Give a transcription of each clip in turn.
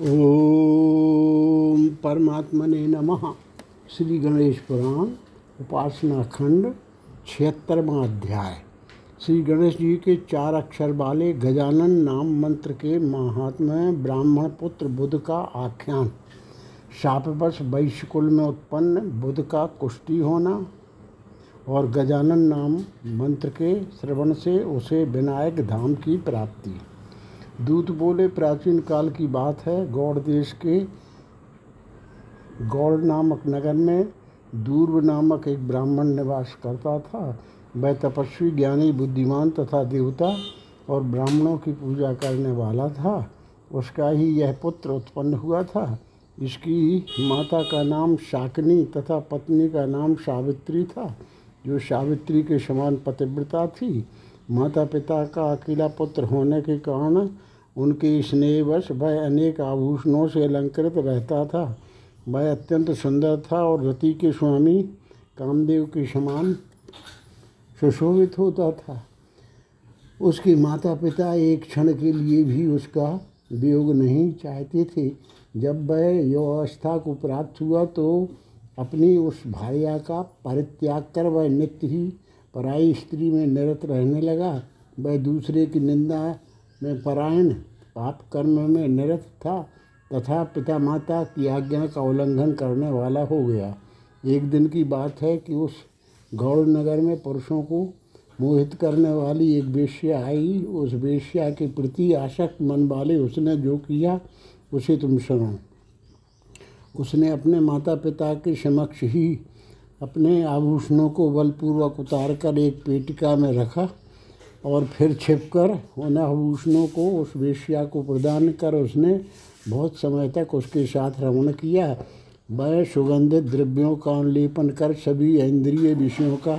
ओम परमात्मने नमः। श्री गणेश पुराण उपासना खंड छिहत्तरवा अध्याय। श्री गणेश जी के चार अक्षर वाले गजानन नाम मंत्र के महात्मा ब्राह्मण पुत्र बुध का आख्यान। शापवश वैश्यकुल में उत्पन्न बुध का कुष्टि होना और गजानन नाम मंत्र के श्रवण से उसे विनायक धाम की प्राप्ति। दूत बोले, प्राचीन काल की बात है, गौड़ देश के गौड़ नामक नगर में दूर्व नामक एक ब्राह्मण निवास करता था। वह तपस्वी, ज्ञानी, बुद्धिमान तथा देवता और ब्राह्मणों की पूजा करने वाला था। उसका ही यह पुत्र उत्पन्न हुआ था। इसकी माता का नाम शाकनी तथा पत्नी का नाम सावित्री था, जो सावित्री के समान पतिव्रता थी। माता पिता का अकेला पुत्र होने के कारण उनके स्नेहवश वह अनेक आभूषणों से अलंकृत रहता था। वह अत्यंत सुंदर था और रति के स्वामी कामदेव के समान सुशोभित होता था। उसके माता पिता एक क्षण के लिए भी उसका वियोग नहीं चाहते थे। जब वह युवावस्था को प्राप्त हुआ तो अपनी उस भार्या का परित्याग कर वह नित्य ही पराई स्त्री में निरत रहने लगा, वह दूसरे की निंदा में परायण, पाप कर्म में निरत था, तथा पिता माता की आज्ञा का उल्लंघन करने वाला हो गया। एक दिन की बात है कि उस गौड़ नगर में पुरुषों को मोहित करने वाली एक वेश्या आई। उस वेश्या के प्रति आसक्त मन वाले उसने जो किया, उसे तुम सुनो। उसने अपने माता पिता के समक्ष ही अपने आभूषणों को बलपूर्वक उतार कर एक पेटिका में रखा और फिर छिपकर उन आभूषणों को उस वेश्या को प्रदान कर उसने बहुत समय तक उसके साथ रमण किया। वह सुगंधित द्रव्यों का लेपन कर सभी इंद्रिय विषयों का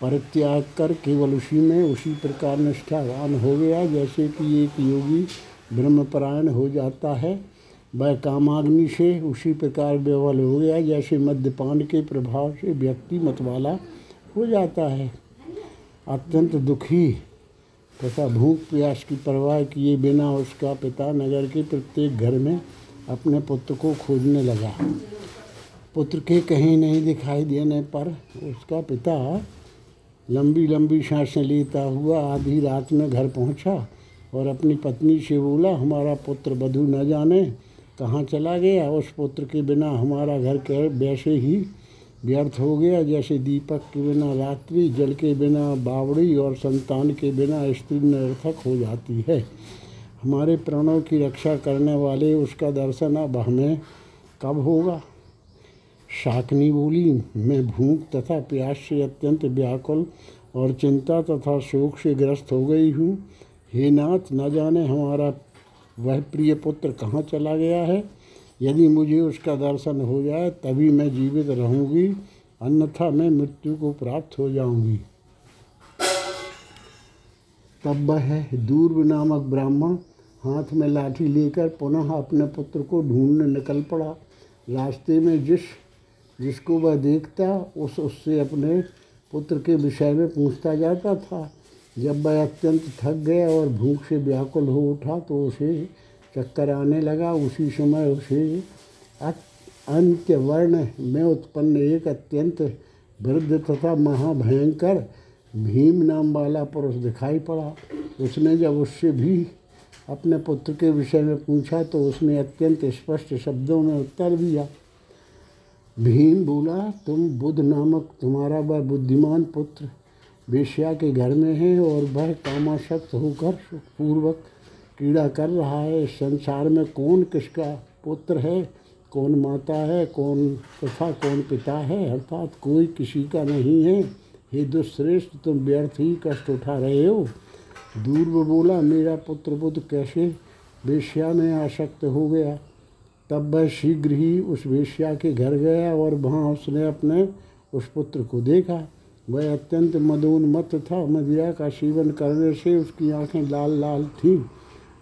परित्याग कर केवल उसी में उसी प्रकार निष्ठावान हो गया, जैसे कि एक योगी ब्रह्मपरायण हो जाता है। वह कामाग्नि से उसी प्रकार विवल हो गया, जैसे मद्यपान के प्रभाव से व्यक्ति मतवाला हो जाता है। अत्यंत दुखी तथा भूख प्यास की परवाह किए बिना उसका पिता नगर के प्रत्येक घर में अपने पुत्र को खोजने लगा। पुत्र के कहीं नहीं दिखाई देने पर उसका पिता लंबी लंबी साँसें लेता हुआ आधी रात में घर पहुँचा और अपनी पत्नी से बोला, हमारा पुत्र बधू न जाने कहाँ चला गया? उस पुत्र के बिना हमारा घर के वैसे ही व्यर्थ हो गया। जैसे दीपक के बिना रात्रि, जल के बिना बावड़ी और संतान के बिना स्त्री निरर्थक हो जाती है। हमारे प्राणों की रक्षा करने वाले उसका दर्शन अब हमें कब होगा? शाकनी बोली, मैं भूख तथा प्यास से अत्यंत व्याकुल और चिंता तथा शोक से ग्रस्त हो गई हूँ। हे नाथ, न जाने हमारा वह प्रिय पुत्र कहाँ चला गया है? यदि मुझे उसका दर्शन हो जाए, तभी मैं जीवित रहूँगी, अन्यथा मैं मृत्यु को प्राप्त हो जाऊँगी। तब वह दूर्व नामक ब्राह्मण हाथ में लाठी लेकर पुनः अपने पुत्र को ढूँढने निकल पड़ा। रास्ते में जिस, जिसको वह देखता, उस, उससे अपने पुत्र के विषय में पूछता जाता था। जब वह अत्यंत थक गया और भूख से व्याकुल हो उठा तो उसे चक्कर आने लगा। उसी समय उसे अंत्य वर्ण में उत्पन्न एक अत्यंत वृद्ध तथा महाभयंकर भीम नाम वाला पुरुष दिखाई पड़ा। उसने जब उससे भी अपने पुत्र के विषय में पूछा तो उसने अत्यंत स्पष्ट शब्दों में उत्तर दिया। भीम बोला, तुम बुद्ध नामक तुम्हारा वह बुद्धिमान पुत्र वेश्या के घर में है और वह कामाशक्त होकर पूर्वक कीड़ा कर रहा है। इस संसार में कौन किसका पुत्र है, कौन माता है, कौन तथा कौन पिता है, अर्थात कोई किसी का नहीं है। हे दुश्रेष्ठ तुम व्यर्थ ही कष्ट उठा रहे हो। दूर बोला, मेरा पुत्र बुद्ध कैसे वेश्या में आसक्त हो गया? तब वह शीघ्र ही उस वेश्या के घर गया और वहाँ उसने अपने उस पुत्र को देखा। वह अत्यंत मदोन्मत्त था। मदिरा का सेवन करने से उसकी आँखें लाल लाल थीं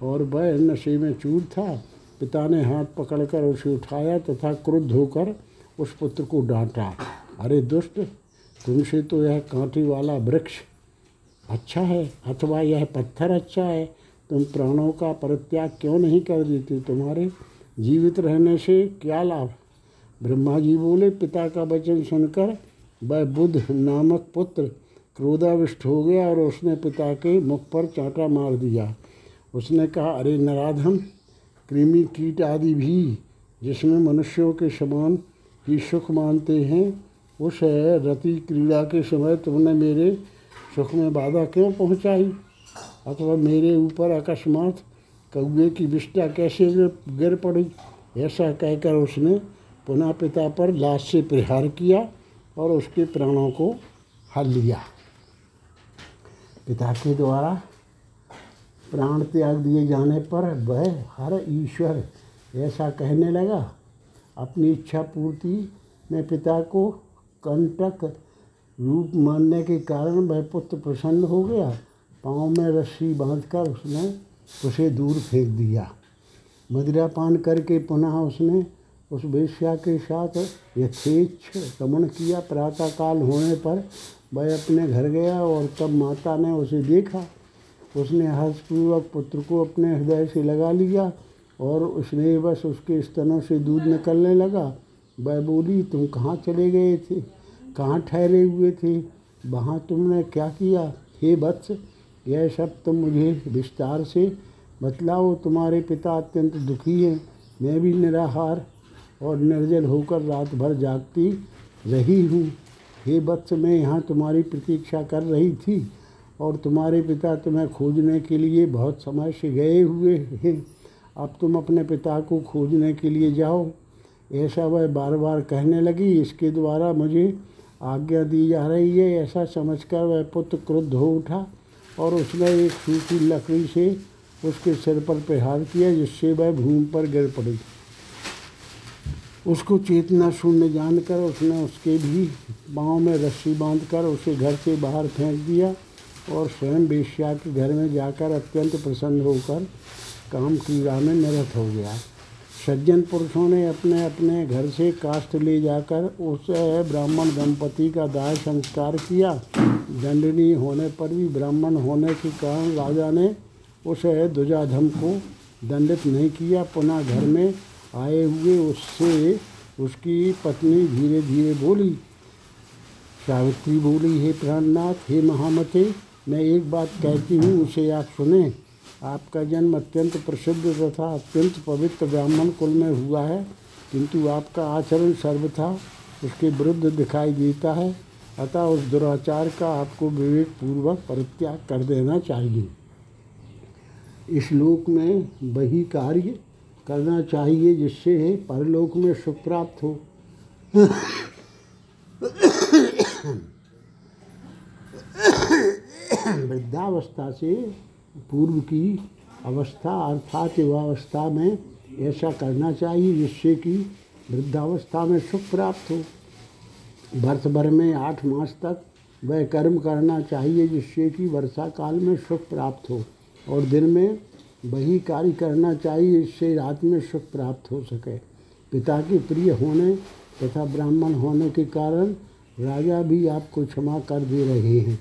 और वह नशे में चूर था। पिता ने हाथ पकड़कर उसे उठाया तथा क्रुद्ध होकर उस पुत्र को डांटा। अरे दुष्ट, तुमसे तो यह कांटे वाला वृक्ष अच्छा है अथवा यह पत्थर अच्छा है? तुम प्राणों का परित्याग क्यों नहीं कर देते? तुम्हारे जीवित रहने से क्या लाभ? ब्रह्मा जी बोले, पिता का वचन सुनकर वह बुद्ध नामक पुत्र क्रोधाविष्ट हो गया और उसने पिता के मुख पर चांटा मार दिया। उसने कहा, अरे नराधम, कृमि कीट आदि भी, जिसमें मनुष्यों के समान ही सुख मानते हैं, उस रति क्रीड़ा के समय तुमने मेरे सुख में बाधा क्यों पहुंचाई? अथवा मेरे ऊपर अकस्मात कौए की विष्टा कैसे गिर पड़ी? ऐसा कहकर उसने पुनः पिता पर लाश से प्रहार किया। और उसके प्राणों को हल लिया। पिता के द्वारा प्राण त्याग दिए जाने पर वह हर ईश्वर ऐसा कहने लगा, अपनी इच्छा पूर्ति में पिता को कंटक रूप मानने के कारण वह पुत्र प्रसन्न हो गया। पाँव में रस्सी बांधकर उसने उसे दूर फेंक दिया। मदिरा पान करके पुनः उसने उस वेश्या के साथ यथेच्छ रमण किया। प्रातःकाल होने पर वह अपने घर गया और तब माता ने उसे देखा। उसने हर्षपूर्वक पुत्र को अपने हृदय से लगा लिया और उसने बस उसके स्तनों से दूध निकलने लगा। वह बोली, तुम कहाँ चले गए थे? कहाँ ठहरे हुए थे? वहाँ तुमने क्या किया? हे वत्स यह सब तुम मुझे विस्तार से बतलाओ। तुम्हारे पिता अत्यंत दुखी हैं। मैं भी निराहार और निर्जल होकर रात भर जागती रही हूँ। हे वत्स मैं यहाँ तुम्हारी प्रतीक्षा कर रही थी और तुम्हारे पिता तुम्हें खोजने के लिए बहुत समय से गए हुए हैं। अब तुम अपने पिता को खोजने के लिए जाओ। ऐसा वह बार बार कहने लगी, इसके द्वारा मुझे आज्ञा दी जा रही है। ऐसा समझकर वह पुत्र क्रुद्ध हो उठा और उसने एक सूखी लकड़ी से उसके सिर पर प्रहार किया, जिससे वह भूमि पर गिर पड़ी। उसको चेतना शून्य जानकर उसने उसके भी पाँव में रस्सी बांधकर उसे घर से बाहर फेंक दिया और स्वयं वेश्या के घर में जाकर अत्यंत प्रसन्न होकर काम क्रीड़ा में निरत हो गया। सज्जन पुरुषों ने अपने अपने घर से काष्ठ ले जाकर उस ब्राह्मण दंपति का दाह संस्कार किया। दंडनीय होने पर भी ब्राह्मण होने के कारण राजा ने उस दुजाधम को दंडित नहीं किया। पुनः घर में आए हुए उससे उसकी पत्नी धीरे धीरे बोली, सावित्री बोली, हे प्राणनाथ, हे महामते, मैं एक बात कहती हूँ, उसे आप सुने। आपका जन्म अत्यंत प्रसिद्ध तथा अत्यंत पवित्र ब्राह्मण कुल में हुआ है, किंतु आपका आचरण सर्वथा उसके विरुद्ध दिखाई देता है, अतः उस दुराचार का आपको विवेक पूर्वक परित्याग कर देना चाहिए। इस लोक में वही कार्य करना चाहिए जिससे परलोक में सुख प्राप्त हो। वृद्धावस्था से पूर्व की अवस्था अर्थात युवावस्था में ऐसा करना चाहिए जिससे कि वृद्धावस्था में सुख प्राप्त हो। वर्ष भर में आठ मास तक वह कर्म करना चाहिए जिससे कि वर्षा काल में सुख प्राप्त हो और दिन में वही कार्य करना चाहिए इससे रात में सुख प्राप्त हो सके। पिता के प्रिय होने तथा ब्राह्मण होने के कारण राजा भी आपको क्षमा कर दे रहे हैं।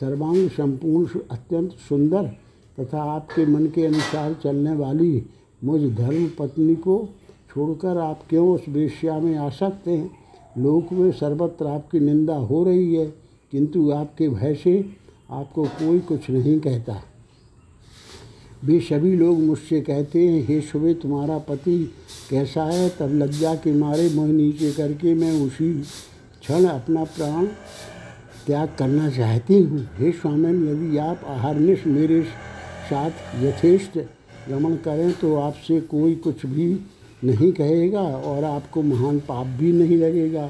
सर्वांग संपूर्ण अत्यंत सुंदर तथा आपके मन के अनुसार चलने वाली मुझ धर्म पत्नी को छोड़कर आप क्यों उस वेश्या में आ सकते हैं? लोक में सर्वत्र आपकी निंदा हो रही है, किंतु आपके भय से आपको कोई कुछ नहीं कहता। वे सभी लोग मुझसे कहते हैं, हे सुबह, तुम्हारा पति कैसा है? तब लज्जा के मारे मुँह नीचे करके मैं उसी क्षण अपना प्राण त्याग करना चाहती हूँ। हे स्वामी यदि आप अहरनिश मेरे साथ यथेष्ट गमन करें तो आपसे कोई कुछ भी नहीं कहेगा और आपको महान पाप भी नहीं लगेगा।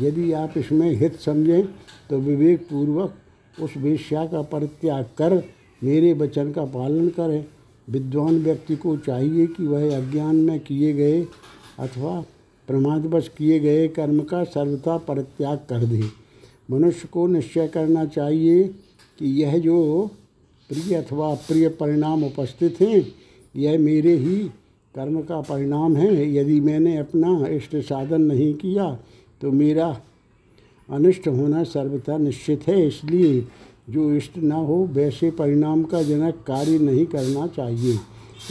यदि आप इसमें हित समझें तो विवेकपूर्वक उस वेश्या का परित्याग कर मेरे वचन का पालन करें। विद्वान व्यक्ति को चाहिए कि वह अज्ञान में किए गए अथवा प्रमादवश किए गए कर्म का सर्वथा परित्याग कर दे। मनुष्य को निश्चय करना चाहिए कि यह जो प्रिय अथवा अप्रिय परिणाम उपस्थित हैं, यह मेरे ही कर्म का परिणाम है। यदि मैंने अपना इष्ट साधन नहीं किया तो मेरा अनिष्ट होना सर्वथा निश्चित है। इसलिए जो इष्ट न हो, वैसे परिणाम का जनक कार्य नहीं करना चाहिए।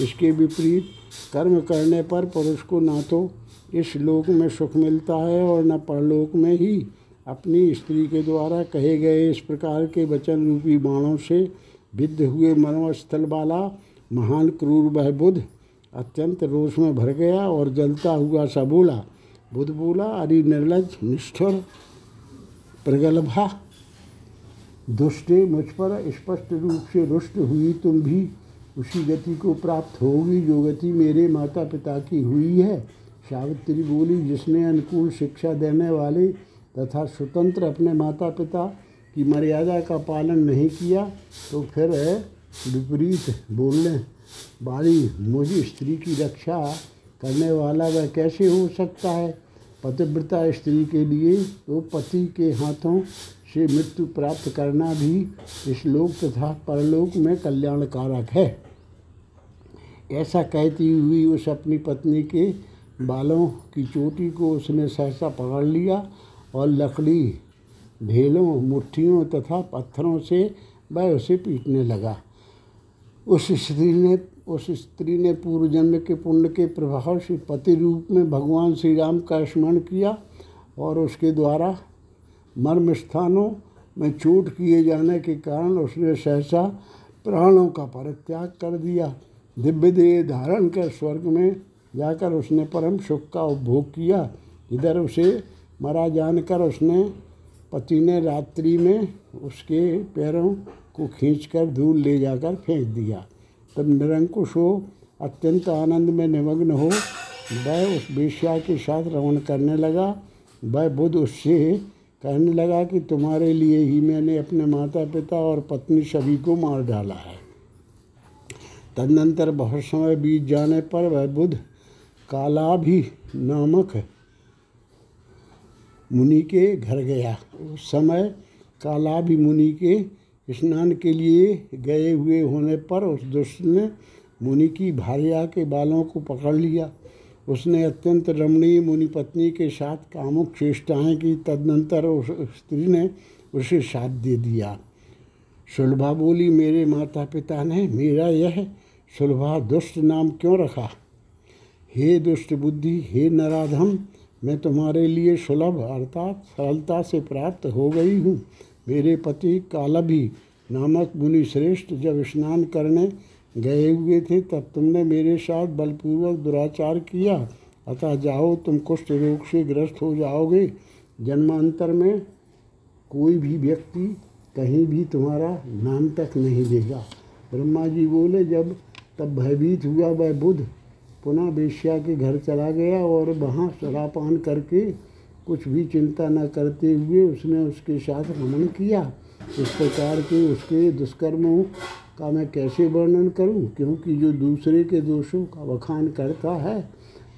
इसके विपरीत, कर्म करने पर पुरुष को ना तो इस लोक में सुख मिलता है और न परलोक में ही अपनी स्त्री के द्वारा कहे गए इस प्रकार के वचन रूपी बाणों से विद्ध हुए मर्मस्थल वाला महान क्रूर वह बुद्ध अत्यंत रोष में भर गया और जलता हुआ सा बोला बुद्ध बोला, अरे निर्लज, निष्ठुर, प्रगल्भा दुष्टे मुझ पर स्पष्ट रूप से रुष्ट हुई तुम भी। उसी गति को प्राप्त होगी जो गति मेरे माता पिता की हुई है। सावित्री बोली, जिसने अनुकूल शिक्षा देने वाले तथा स्वतंत्र अपने माता पिता की मर्यादा का पालन नहीं किया तो फिर विपरीत बोलने वाली, मुझे स्त्री की रक्षा करने वाला वह कैसे हो सकता है? पतिव्रता स्त्री के लिए तो पति के हाथों से मृत्यु प्राप्त करना भी इस लोक तथा परलोक में कल्याणकारक है। ऐसा कहती हुई उस अपनी पत्नी के बालों की चोटी को उसने सहसा पकड़ लिया और लकड़ी ढेलों मुट्ठियों तथा पत्थरों से वह उसे पीटने लगा। उस स्त्री ने, उस स्त्री ने पूर्व जन्म के पुण्य के प्रभाव से पति रूप में भगवान श्री राम का स्मरण किया और उसके द्वारा मर्म स्थानों में चोट किए जाने के कारण उसने सहसा प्राणों का परित्याग कर दिया। दिव्य देह धारण कर स्वर्ग में जाकर उसने परम सुख का उपभोग किया। इधर उसे मरा जानकर उसने पति ने रात्रि में उसके पैरों को खींचकर धूल ले जाकर फेंक दिया। तब निरंकुश हो, अत्यंत आनंद में निमग्न हो, वह उस वेश्या के साथ रवण करने लगा। वह बुद्ध उससे कहने लगा कि तुम्हारे लिए ही मैंने अपने माता पिता और पत्नी सभी को मार डाला है। तदनंतर बहुत समय बीत जाने पर वह बुद्ध कालाभि नामक मुनि के घर गया। उस समय कालाभि मुनि के स्नान के लिए गए हुए होने पर उस दुष्ट ने मुनि की भार्या के बालों को पकड़ लिया। उसने अत्यंत रमणीय मुनि पत्नी के साथ कामुक चेष्टाएँ की, तदनंतर उस स्त्री ने उसे साथ दे दिया। सुलभा बोली, मेरे माता पिता ने मेरा यह सुलभा दुष्ट नाम क्यों रखा? हे दुष्ट बुद्धि, हे नराधम, मैं तुम्हारे लिए सुलभ अर्थात सरलता से प्राप्त हो गई हूँ। मेरे पति कालभी नामक मुनि श्रेष्ठ जब स्नान करने गए हुए थे, तब तुमने मेरे साथ बलपूर्वक दुराचार किया। अतः जाओ, तुम कुष्ठ रोग से ग्रस्त हो जाओगे। जन्मांतर में कोई भी व्यक्ति कहीं भी तुम्हारा नाम तक नहीं देगा। ब्रह्मा जी बोले, जब, तब भयभीत हुआ वह बुध। पुनः वेश्या के घर चला गया और वहाँ शरापान करके कुछ भी चिंता न करते हुए उसने उसके साथ रमन किया। इस प्रकार के उसके दुष्कर्मों का मैं कैसे वर्णन करूँ? क्योंकि जो दूसरे के दोषों का वखान करता है,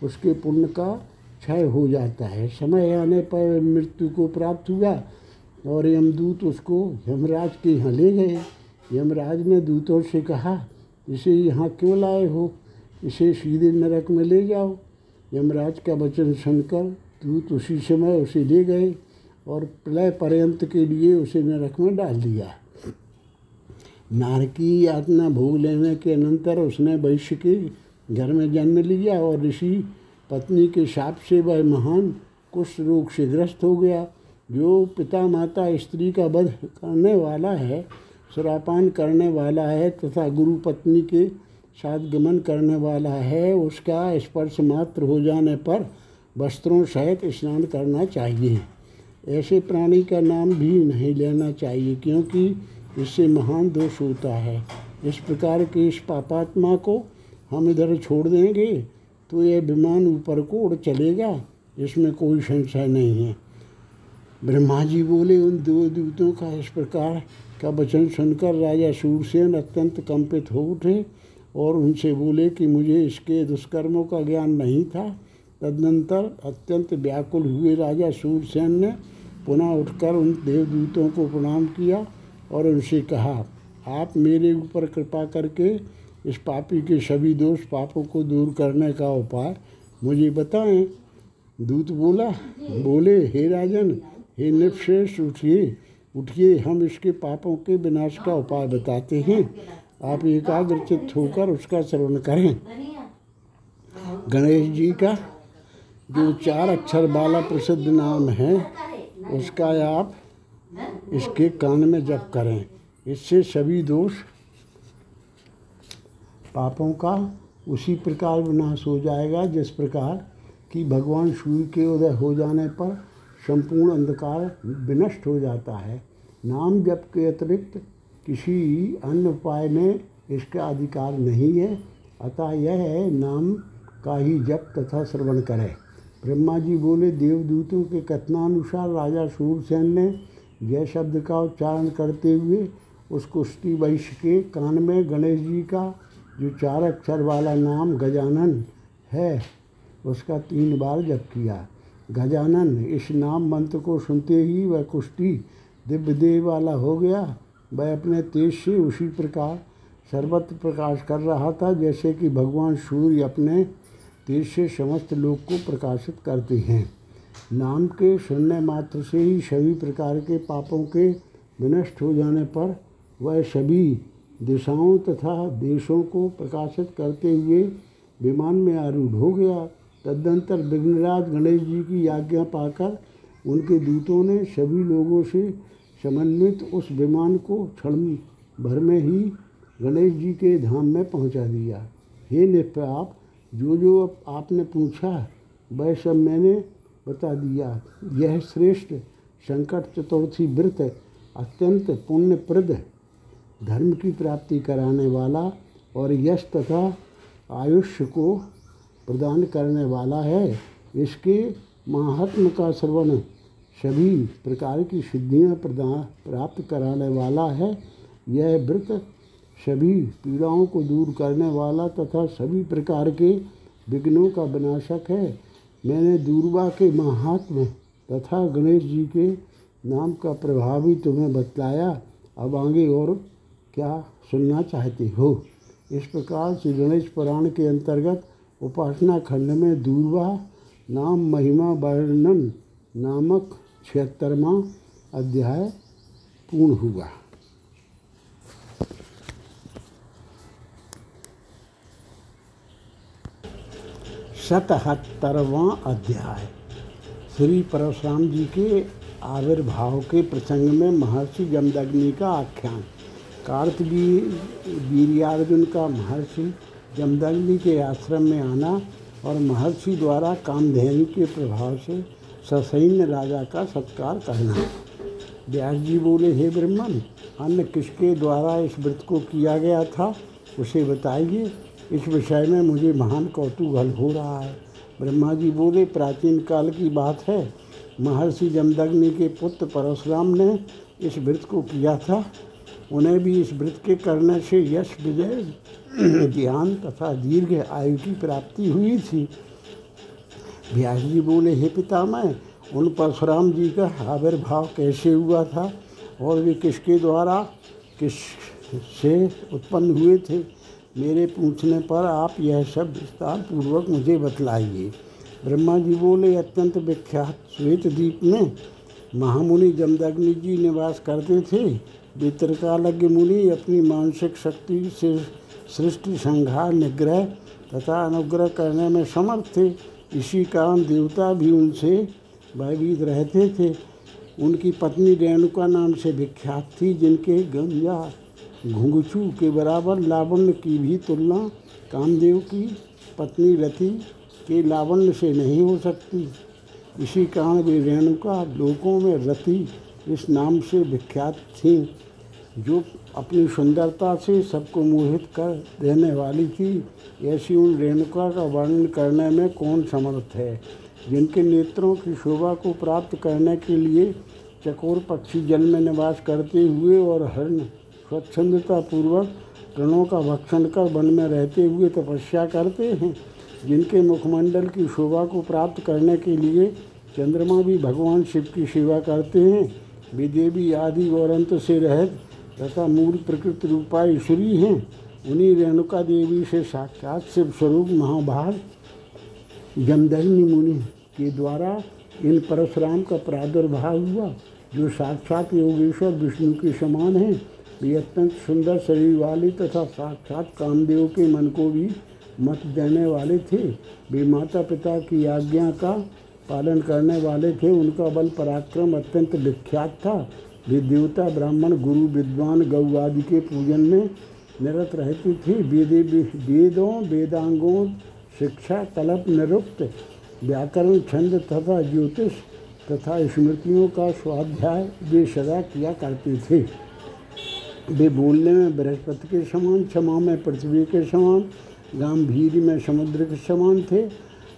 उसके पुण्य का क्षय हो जाता है। समय आने पर मृत्यु को प्राप्त हुआ और यमदूत उसको यमराज के यहाँ ले गए। यमराज ने दूतों से कहा, इसे यहाँ क्यों लाए हो? इसे सीधे नरक में ले जाओ। यमराज का वचन सुनकर दूत उसी समय उसे ले गए और प्रलय पर्यंत के लिए उसे नरक में डाल दिया। नारकी यातना भोग लेने के अनंतर उसने वैश्य के घर में जन्म लिया और ऋषि पत्नी के शाप से वह महान कुष्ठ रोग से ग्रस्त हो गया। जो पिता माता स्त्री का वध करने वाला है, सुरापान करने वाला है तथा गुरु पत्नी के साथ गमन करने वाला है, उसका स्पर्श मात्र हो जाने पर वस्त्रों सहित स्नान करना चाहिए। ऐसे प्राणी का नाम भी नहीं लेना चाहिए, क्योंकि इससे महान दोष होता है। इस प्रकार के इस पापात्मा को हम इधर छोड़ देंगे तो यह विमान ऊपर को उड़ चलेगा। इसमें कोई संशय नहीं है। ब्रह्मा जी बोले, उन दो दूतों का इस प्रकार का वचन सुनकर राजा सूरसेन अत्यंत कंपित हो उठे और उनसे बोले कि मुझे इसके दुष्कर्मों का ज्ञान नहीं था। तदनंतर अत्यंत व्याकुल हुए राजा सूरसेन ने पुनः उठकर उन देवदूतों को प्रणाम किया और उनसे कहा, आप मेरे ऊपर कृपा करके इस पापी के सभी दोष पापों को दूर करने का उपाय मुझे बताएँ। दूत बोला, बोले, हे राजन, हे निपश्रेष्ठ उठिए उठिए, हम इसके पापों के विनाश का उपाय बताते हैं। आप एकाग्रचित होकर उसका श्रवण करें। गणेश जी का जो चार अक्षर वाला प्रसिद्ध नाम है, उसका आप इसके कान में जप करें। इससे सभी दोष पापों का उसी प्रकार विनाश हो जाएगा, जिस प्रकार कि भगवान सूर्य के उदय हो जाने पर संपूर्ण अंधकार विनष्ट हो जाता है। नाम जप के अतिरिक्त किसी अन्य उपाय में इसका अधिकार नहीं है। अतः यह है, नाम का ही जप तथा श्रवण करें। ब्रह्मा जी बोले, देवदूतों के कथनानुसार राजा सूरसेन ने जय शब्द का उच्चारण करते हुए उस कुश्ती वैश्य के कान में गणेश जी का जो चार अक्षर वाला नाम गजानन है, उसका तीन बार जप किया। गजानन, इस नाम मंत्र को सुनते ही वह कुश्ती दिव्य देह वाला हो गया। वह अपने तेज से उसी प्रकार सर्वत्र प्रकाश कर रहा था, जैसे कि भगवान सूर्य अपने तेज से समस्त लोक को प्रकाशित करते हैं। नाम के सुनने मात्र से ही सभी प्रकार के पापों के विनष्ट हो जाने पर वह सभी दिशाओं तथा देशों को प्रकाशित करते हुए विमान में आरूढ़ हो गया। तदनंतर विघ्नराज गणेश जी की आज्ञा पाकर उनके दूतों ने सभी लोगों से समन्वित उस विमान को क्षण भर में ही गणेश जी के धाम में पहुँचा दिया। हे आप जो जो आपने पूछा, वह सब मैंने बता दिया। यह श्रेष्ठ संकट चतुर्थी व्रत अत्यंत पुण्यप्रद धर्म की प्राप्ति कराने वाला और यश तथा आयुष्य को प्रदान करने वाला है। इसके महात्म का श्रवण सभी प्रकार की सिद्धियाँ प्रदान, प्राप्त कराने वाला है। यह व्रत सभी पीड़ाओं को दूर करने वाला तथा सभी प्रकार के विघ्नों का विनाशक है। मैंने दूरबा के महात्म तथा गणेश जी के नाम का प्रभाव ही तुम्हें बतलाया। अब आगे और क्या सुनना चाहते हो? इस प्रकार श्री गणेश पुराण के अंतर्गत उपासना खंड में दूरवा नाम महिमा वर्णन नामक छिहत्तरवा अध्याय पूर्ण हुआ। सतहत्तरवा अध्याय। श्री परशुराम जी के आविर्भाव के प्रसंग में महर्षि जमदग्नि का आख्यान। कार्तवीर वीरियार्जुन का महर्षि जमदग्नि के आश्रम में आना और महर्षि द्वारा कामधेनु के प्रभाव से ससैन्य राजा का सत्कार करना। व्यास जी बोले, हे ब्रह्मन अन्य किसके द्वारा इस व्रत को किया गया था? उसे बताइए। इस विषय में मुझे महान कौतूहल हो रहा है। ब्रह्मा जी बोले, प्राचीन काल की बात है। महर्षि जमदग्नि के पुत्र परशुराम ने इस व्रत को किया था। उन्हें भी इस व्रत के करने से यश, विजय, ज्ञान तथा दीर्घ आयु की प्राप्ति हुई थी। व्यास जी बोले, हे पितामह, उन परशुराम जी का आविर्भाव कैसे हुआ था? और वे किसके द्वारा किस से उत्पन्न हुए थे? मेरे पूछने पर आप यह सब विस्तार पूर्वक मुझे बतलाइए। ब्रह्मा जी बोले, अत्यंत विख्यात श्वेत द्वीप में महामुनि जमदग्नि जी निवास करते थे। वितरकालज्ञ मुनि अपनी मानसिक शक्ति से सृष्टि, संहार, निग्रह तथा अनुग्रह करने में समर्थ थे। इसी कारण देवता भी उनसे भयभीत रहते थे। उनकी पत्नी रेणुका नाम से विख्यात थी, जिनके गंजा घुंगचू के बराबर लावण्य की भी तुलना कामदेव की पत्नी रति के लावण्य से नहीं हो सकती। इसी कारण वे रेणुका लोकों में रति इस नाम से विख्यात थी, जो अपनी सुंदरता से सबको मोहित कर देने वाली थी। ऐसी उन रेणुका का वर्णन करने में कौन समर्थ है? जिनके नेत्रों की शोभा को प्राप्त करने के लिए चकोर पक्षी जल में निवास करते हुए और हरण स्वच्छंदता पूर्वक तृणों का भक्षण कर वन में रहते हुए तपस्या करते हैं, जिनके मुखमंडल की शोभा को प्राप्त करने के लिए चंद्रमा भी भगवान शिव की सेवा करते हैं। वे देवी आदि और अंत से रहत तथा मूल प्रकृति रूपा ईश्वरी हैं, उन्हीं रेणुका देवी से साक्षात शिव स्वरूप महाभाग जमदग्नि मुनि के द्वारा इन परशुराम का प्रादुर्भाव हुआ, जो साक्षात योगेश्वर विष्णु के समान हैं। भी अत्यंत सुंदर शरीर वाले तथा साक्षात कामदेव के मन को भी मत देने वाले थे। वे माता पिता की आज्ञा का पालन करने वाले थे। उनका बल पराक्रम अत्यंत विख्यात था। वे देवता, ब्राह्मण, गुरु, विद्वान, गौ आदि के पूजन में निरत रहती थी। वेदे, वेदों, वेदांगों, शिक्षा कल्प निरुक्त, व्याकरण, छंद तथा ज्योतिष तथा स्मृतियों का स्वाध्याय वे सदा किया करते थे। वे बोलने में बृहस्पति के समान, क्षमा में पृथ्वी के समान गंभीर में समुद्र के समान थे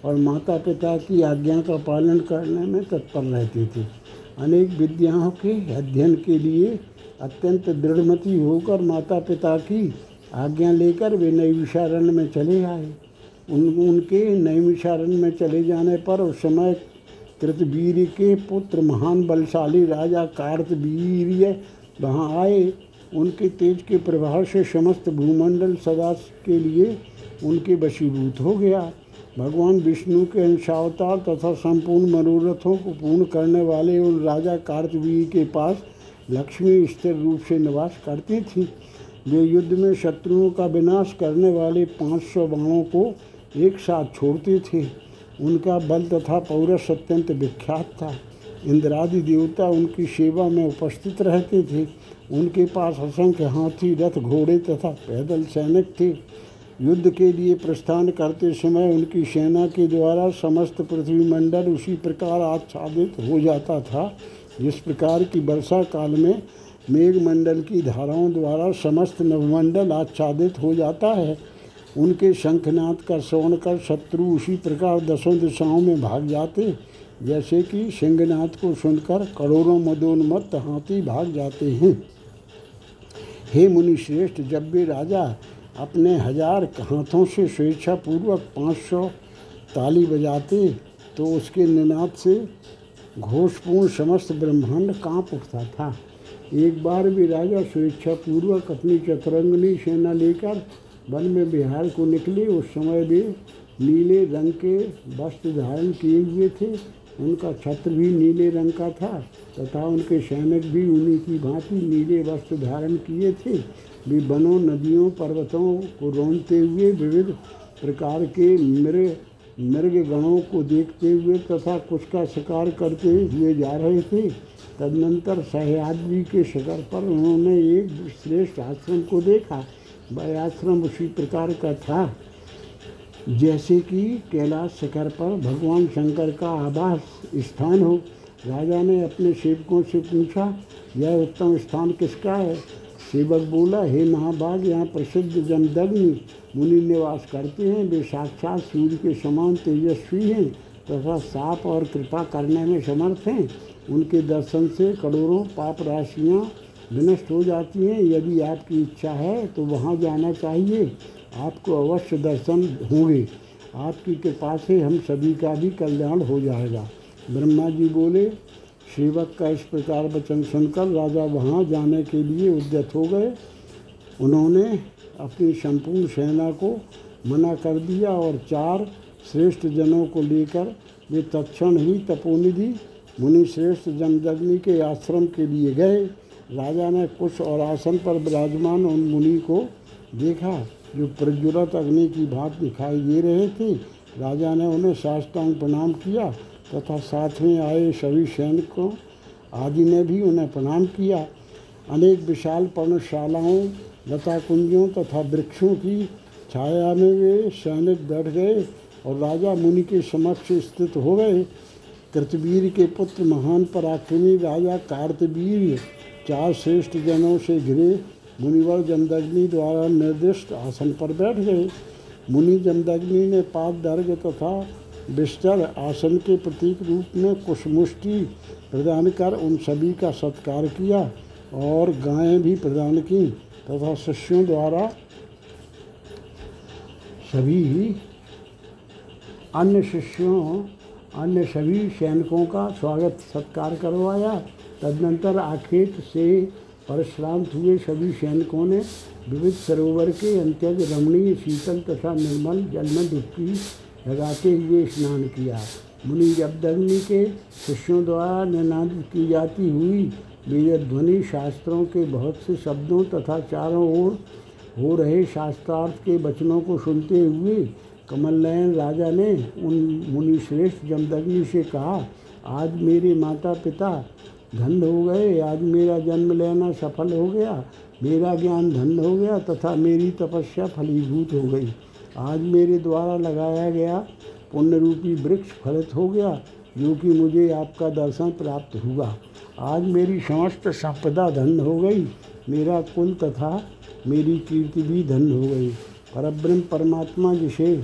और माता पिता की आज्ञा का पालन करने में तत्पर रहते थे। अनेक विद्याओं के अध्ययन के लिए अत्यंत दृढ़मती होकर माता पिता की आज्ञा लेकर वे नई विशारण में चले आए। उन, उनके नई विशारण में चले जाने पर उस समय कृतवीर के पुत्र, महान बलशाली राजा कार्तवीर्य वहाँ आए। उनके तेज के प्रभाव से समस्त भूमंडल सदा के लिए उनके वशीभूत हो गया। भगवान विष्णु के अंशावतार तथा संपूर्ण मनोरथों को पूर्ण करने वाले उन राजा कार्तवीय के पास लक्ष्मी स्थिर रूप से निवास करती थी। वे युद्ध में शत्रुओं का विनाश करने वाले पाँच सौ बाणों को एक साथ छोड़ते थे। उनका बल तथा पौरस अत्यंत विख्यात था। इंद्रादि देवता उनकी सेवा में उपस्थित रहते थे। उनके पास असंख्य हाथी, रथ, घोड़े तथा पैदल सैनिक थे। युद्ध के लिए प्रस्थान करते समय उनकी सेना के द्वारा समस्त पृथ्वी मंडल उसी प्रकार आच्छादित हो जाता था, जिस प्रकार की वर्षा काल में मेघमंडल की धाराओं द्वारा समस्त नवमंडल आच्छादित हो जाता है। उनके शंखनाथ का श्रवण कर शत्रु उसी प्रकार दसों दिशाओं में भाग जाते। जैसे कि सिंहनाथ को सुनकर करोड़ों मदोन्मत्त हाथी भाग जाते हैं। हे मुनि श्रेष्ठ जब भी राजा अपने हज़ार हाथों से स्वेच्छापूर्वक पाँच सौ ताली बजाते तो उसके निनाद से घोषपूर्ण समस्त ब्रह्मांड काँप उठता था। एक बार भी राजा स्वेच्छापूर्वक अपनी चतुरंगनी सेना लेकर वन में बिहार को निकले, उस समय वे नीले रंग के वस्त्र धारण किए हुए थे। उनका छत्र भी नीले रंग का था तथा उनके सैनिक भी उन्हीं की भांति नीले वस्त्र धारण किए थे। वे वनों, नदियों, पर्वतों को रोनते हुए विविध प्रकार के मृग मृग गणों को देखते हुए तथा कुछ का शिकार करते हुए जा रहे थे। तदनंतर सह्याद्री के शिखर पर उन्होंने एक श्रेष्ठ आश्रम को देखा। वह आश्रम उसी प्रकार का था। जैसे कि कैलाश शिखर पर भगवान शंकर का आवास स्थान हो। राजा ने अपने सेवकों से पूछा, यह उत्तम स्थान किसका है? सेवक बोला, हे महाभाग यहाँ प्रसिद्ध जनदग्नि मुनि निवास करते हैं। वे साक्षात सूर्य के समान तेजस्वी हैं तथा साप और कृपा करने में समर्थ हैं। उनके दर्शन से करोड़ों पाप राशियाँ विनष्ट हो जाती हैं। यदि आपकी इच्छा है तो वहाँ जाना चाहिए। आपको अवश्य दर्शन होंगे। आपकी कृपा से हम सभी का भी कल्याण हो जाएगा। ब्रह्मा जी बोले, सेवक का इस प्रकार वचन सुनकर राजा वहाँ जाने के लिए उद्यत हो गए। उन्होंने अपनी संपूर्ण सेना को मना कर दिया और चार श्रेष्ठ जनों को लेकर वे तत्क्षण ही तपोनिधि मुनि श्रेष्ठ जनजग्नि के आश्रम के लिए गए। राजा ने कुछ और आसन पर विराजमान उन मुनि को देखा। जो प्रज्वलित अग्नि की भात दिखाई दे रहे थे, राजा ने उन्हें साष्टांग प्रणाम किया तथा साथ में आए सभी सैनिकों, आदि ने भी उन्हें प्रणाम किया। अनेक विशाल पर्णशालाओं लता कुंजों तथा वृक्षों की छाया में वे सैनिक बैठ गए और राजा मुनि के समक्ष स्थित हो गए। कृतवीर के पुत्र महान पराक्रमी राजा कार्तवीर चार श्रेष्ठ जनों से घिरे मुनिवर जमदग्नि द्वारा निर्दिष्ट आसन पर बैठ गए। मुनि जमदग्नि ने पाप दर्ग तथा बिस्तर आसन के प्रतीक रूप में कुशमुष्टि प्रदान कर उन सभी का सत्कार किया और गायें भी प्रदान की तथा शिष्यों द्वारा सभी अन्य शिष्यों, अन्य सभी सैनिकों का स्वागत सत्कार करवाया। तदनंतर आखेट से परश्रांत हुए सभी सैनिकों ने विविध सरोवर के अंत्यज रमणीय शीतल तथा निर्मल जल में डुबकी लगाते हुए स्नान किया। मुनि जबदग्नि के शिष्यों द्वारा निनादित की जाती हुई ध्वनि शास्त्रों के बहुत से शब्दों तथा चारों ओर हो रहे शास्त्रार्थ के वचनों को सुनते हुए कमल नयन राजा ने उन मुनिश्रेष्ठ जमदग्नि से कहा, आज मेरे माता पिता धन हो गए, आज मेरा जन्म लेना सफल हो गया, मेरा ज्ञान धन हो गया तथा मेरी तपस्या फलीभूत हो गई। आज मेरे द्वारा लगाया गया पुण्य रूपी वृक्ष फलित हो गया, जो कि मुझे आपका दर्शन प्राप्त हुआ। आज मेरी समस्त संपदा धन हो गई, मेरा कुल तथा मेरी कीर्ति भी धन हो गई। परब्रह्म परमात्मा जिसे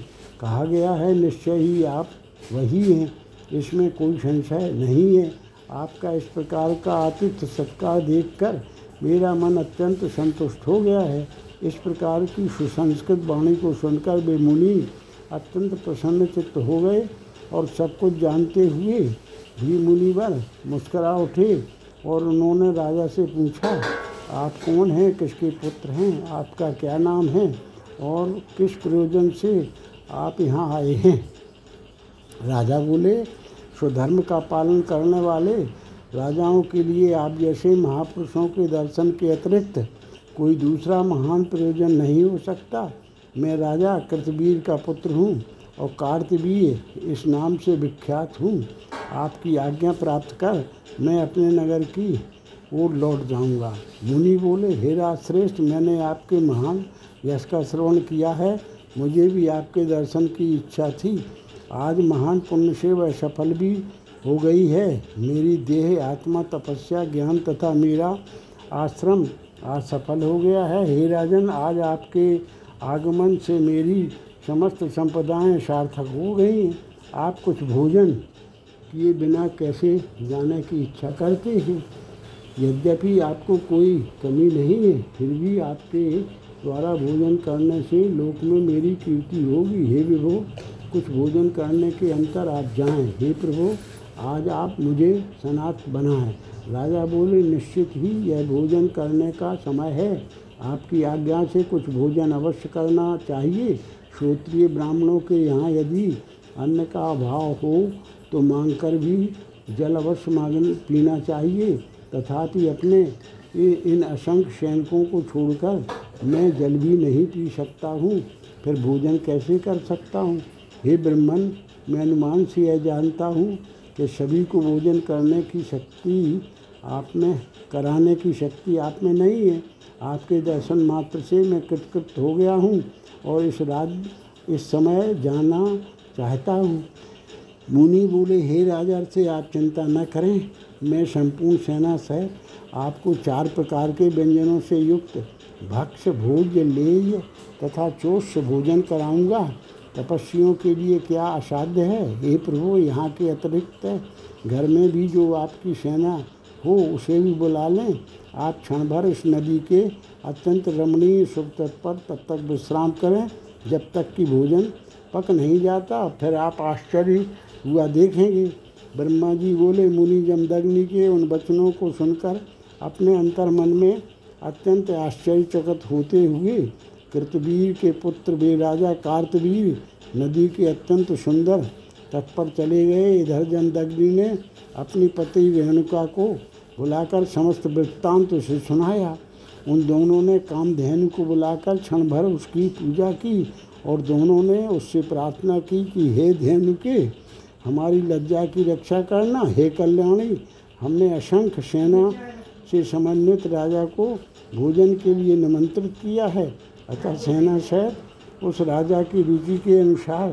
कहा गया है, निश्चय ही आप वही हैं, इसमें कोई संशय नहीं है। आपका इस प्रकार का आतिथ्य सत्कार देखकर मेरा मन अत्यंत संतुष्ट हो गया है। इस प्रकार की सुसंस्कृत वाणी को सुनकर वे मुनि अत्यंत प्रसन्न चित्त हो गए और सब कुछ जानते हुए भी मुनिवर मुस्करा उठे और उन्होंने राजा से पूछा, आप कौन हैं? किसके पुत्र हैं? आपका क्या नाम है? और किस प्रयोजन से आप यहाँ आए हैं? राजा बोले स्वधर्म का पालन करने वाले राजाओं के लिए आप जैसे महापुरुषों के दर्शन के अतिरिक्त कोई दूसरा महान प्रयोजन नहीं हो सकता। मैं राजा कृतवीर का पुत्र हूँ और कार्तवीर इस नाम से विख्यात हूँ। आपकी आज्ञा प्राप्त कर मैं अपने नगर की ओर लौट जाऊँगा। मुनि बोले, हे श्रेष्ठ मैंने आपके महान यश का श्रवण किया है। मुझे भी आपके दर्शन की इच्छा थी। आज महान पुण्य से वह सफल भी हो गई है। मेरी देह, आत्मा, तपस्या, ज्ञान तथा मेरा आश्रम आज सफल हो गया है। हे राजन, आज आपके आगमन से मेरी समस्त संपदाएँ सार्थक हो गई। आप कुछ भोजन किए बिना कैसे जाने की इच्छा करते हैं? यद्यपि आपको कोई कमी नहीं है, फिर भी आपके द्वारा भोजन करने से लोक में मेरी कीर्ति होगी। हे विभो कुछ भोजन करने के अंतर आप जाएँ। हे प्रभु, आज आप मुझे सनात बनाएँ। राजा बोले, निश्चित ही यह भोजन करने का समय है। आपकी आज्ञा से कुछ भोजन अवश्य करना चाहिए। श्रोत्रिय ब्राह्मणों के यहाँ यदि अन्न का अभाव हो तो मांग कर भी जल अवश्य मांग पीना चाहिए। तथापि अपने इन असंख्य सैनिकों को छोड़कर मैं जल भी नहीं पी सकता हूँ। फिर भोजन कैसे कर सकता हूँ? हे ब्रह्मन, मैं अनुमान से यह जानता हूँ कि सभी को भोजन करने की शक्ति आप में, कराने की शक्ति आप में नहीं है। आपके दर्शन मात्र से मैं कृतकृत हो गया हूँ और इस राज, इस समय जाना चाहता हूँ। मुनि बोले, हे राजा, से आप चिंता न करें। मैं संपूर्ण सेना सहित आपको चार प्रकार के व्यंजनों से युक्त भक्ष भोज्य लेय तथा चोष भोजन कराऊँगा। तपस्वियों के लिए क्या असाध्य है? हे प्रभु, यहाँ के अतिरिक्त घर में भी जो आपकी सेना हो, उसे भी बुला लें। आप क्षण भर इस नदी के अत्यंत रमणीय सुख तट पर तब तक विश्राम करें। जब तक कि भोजन पक नहीं जाता, फिर आप आश्चर्य हुआ देखेंगे। ब्रह्मा जी बोले, मुनि जमदग्नि के उन वचनों को सुनकर अपने अंतर मन में अत्यंत आश्चर्यचकित होते हुए कृतवीर के पुत्र वे राजा कार्तवीर नदी के अत्यंत सुंदर तट पर चले गए। इधर जनदग्नि ने अपनी पति रेणुका को बुलाकर समस्त वृत्तांत उसे सुनाया। उन दोनों ने कामधेनु को बुलाकर क्षण भर उसकी पूजा की और दोनों ने उससे प्रार्थना की कि, हे धेनु के, हमारी लज्जा की रक्षा करना। हे कल्याणी, हमने असंख्य सेना से समन्वित राजा को भोजन के लिए निमंत्रित किया है। अतः सेना सहित उस राजा की रुचि के अनुसार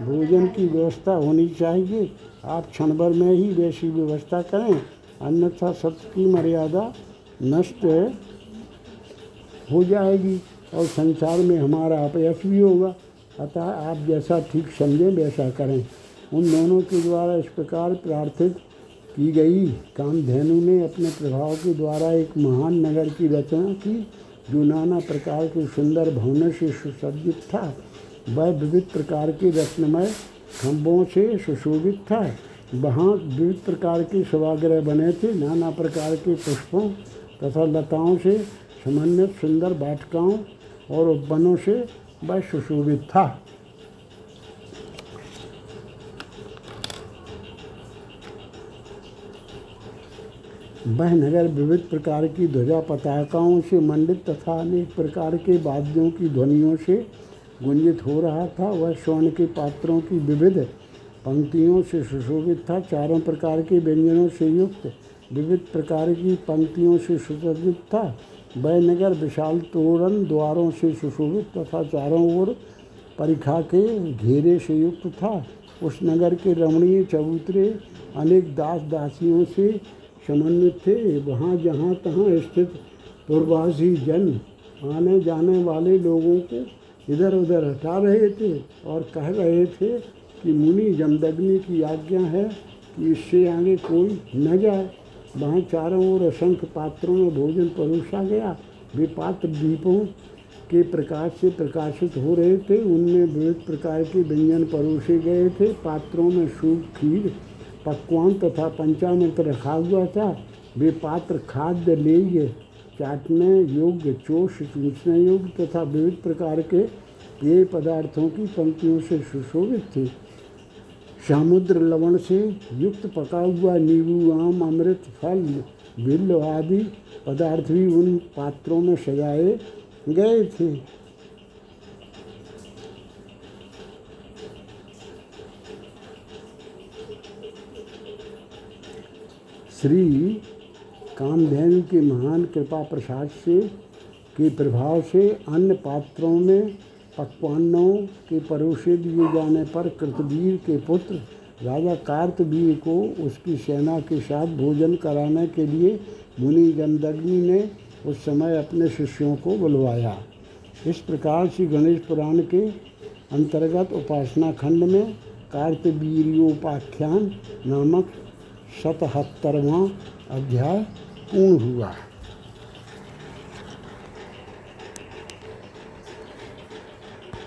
भोजन की व्यवस्था होनी चाहिए। आप क्षण भर में ही वैसी व्यवस्था करें, अन्यथा सत्य की मर्यादा नष्ट हो जाएगी और संसार में हमारा अपयश भी होगा। अतः आप जैसा ठीक समझें, वैसा करें। उन दोनों के द्वारा इस प्रकार प्रार्थित की गई। कामधेनु ने अपने प्रभाव के द्वारा एक महान नगर की रचना की। जो नाना प्रकार के सुंदर भवनों से सुसज्जित था, वह विविध प्रकार के रत्नमय खम्भों से सुशोभित था। वहाँ विविध प्रकार के सभागृह बने थे, नाना प्रकार के पुष्पों तथा लताओं से समन्वित सुंदर वाटिकाओं और उपवनों से वह सुशोभित था। वह नगर विविध प्रकार की ध्वजा पताकाओं से मंडित तथा अनेक प्रकार के वाद्यों की ध्वनियों से गुंजित हो रहा था। वह स्वर्ण के पात्रों की विविध पंक्तियों से सुशोभित था। चारों प्रकार के व्यंजनों से युक्त विविध प्रकार की पंक्तियों से सुसज्जित था। वह नगर विशाल तोरण द्वारों से सुशोभित तथा चारों ओर परिखा के घेरे से युक्त था। उस नगर के रमणीय चबूतरे अनेक दास दासियों से समन्वित थे, वहाँ जहाँ तहाँ स्थित पूर्वासी जन, आने जाने वाले लोगों को इधर उधर हटा रहे थे और कह रहे थे कि मुनि जमदग्नि की आज्ञा है कि इससे आगे कोई न जाए। वहाँ चारों ओर असंख्य पात्रों में भोजन परोसा गया। वे पात्र दीपों के प्रकाश से प्रकाशित हो रहे थे। उनमें विविध प्रकार के व्यंजन परोसे गए थे। पात्रों में सूप, खीर पकवान तथा पंचामृत रखा हुआ था। वे पात्र खाद्य लेय चाटने योग्य चोष चूसने योग्य तथा विविध प्रकार के पेय पदार्थों की पंक्तियों से सुशोभित थे। समुद्र लवण से युक्त पका हुआ नींबू, आम, अमृत, फल बिल्ल आदि पदार्थ भी उन पात्रों में सजाए गए थे। श्री कामधेनु के महान कृपा प्रसाद से, के प्रभाव से, अन्य पात्रों में पकवानों के परोसे दिए जाने पर कृतवीर के पुत्र राजा कार्तवीर को उसकी सेना के साथ भोजन कराने के लिए मुनि जमदग्नि ने उस समय अपने शिष्यों को बुलवाया। इस प्रकार श्री गणेश पुराण के अंतर्गत उपासना खंड में कार्तवीर्योपाख्यान नामक सतहत्तरवां अध्याय पूर्ण हुआ।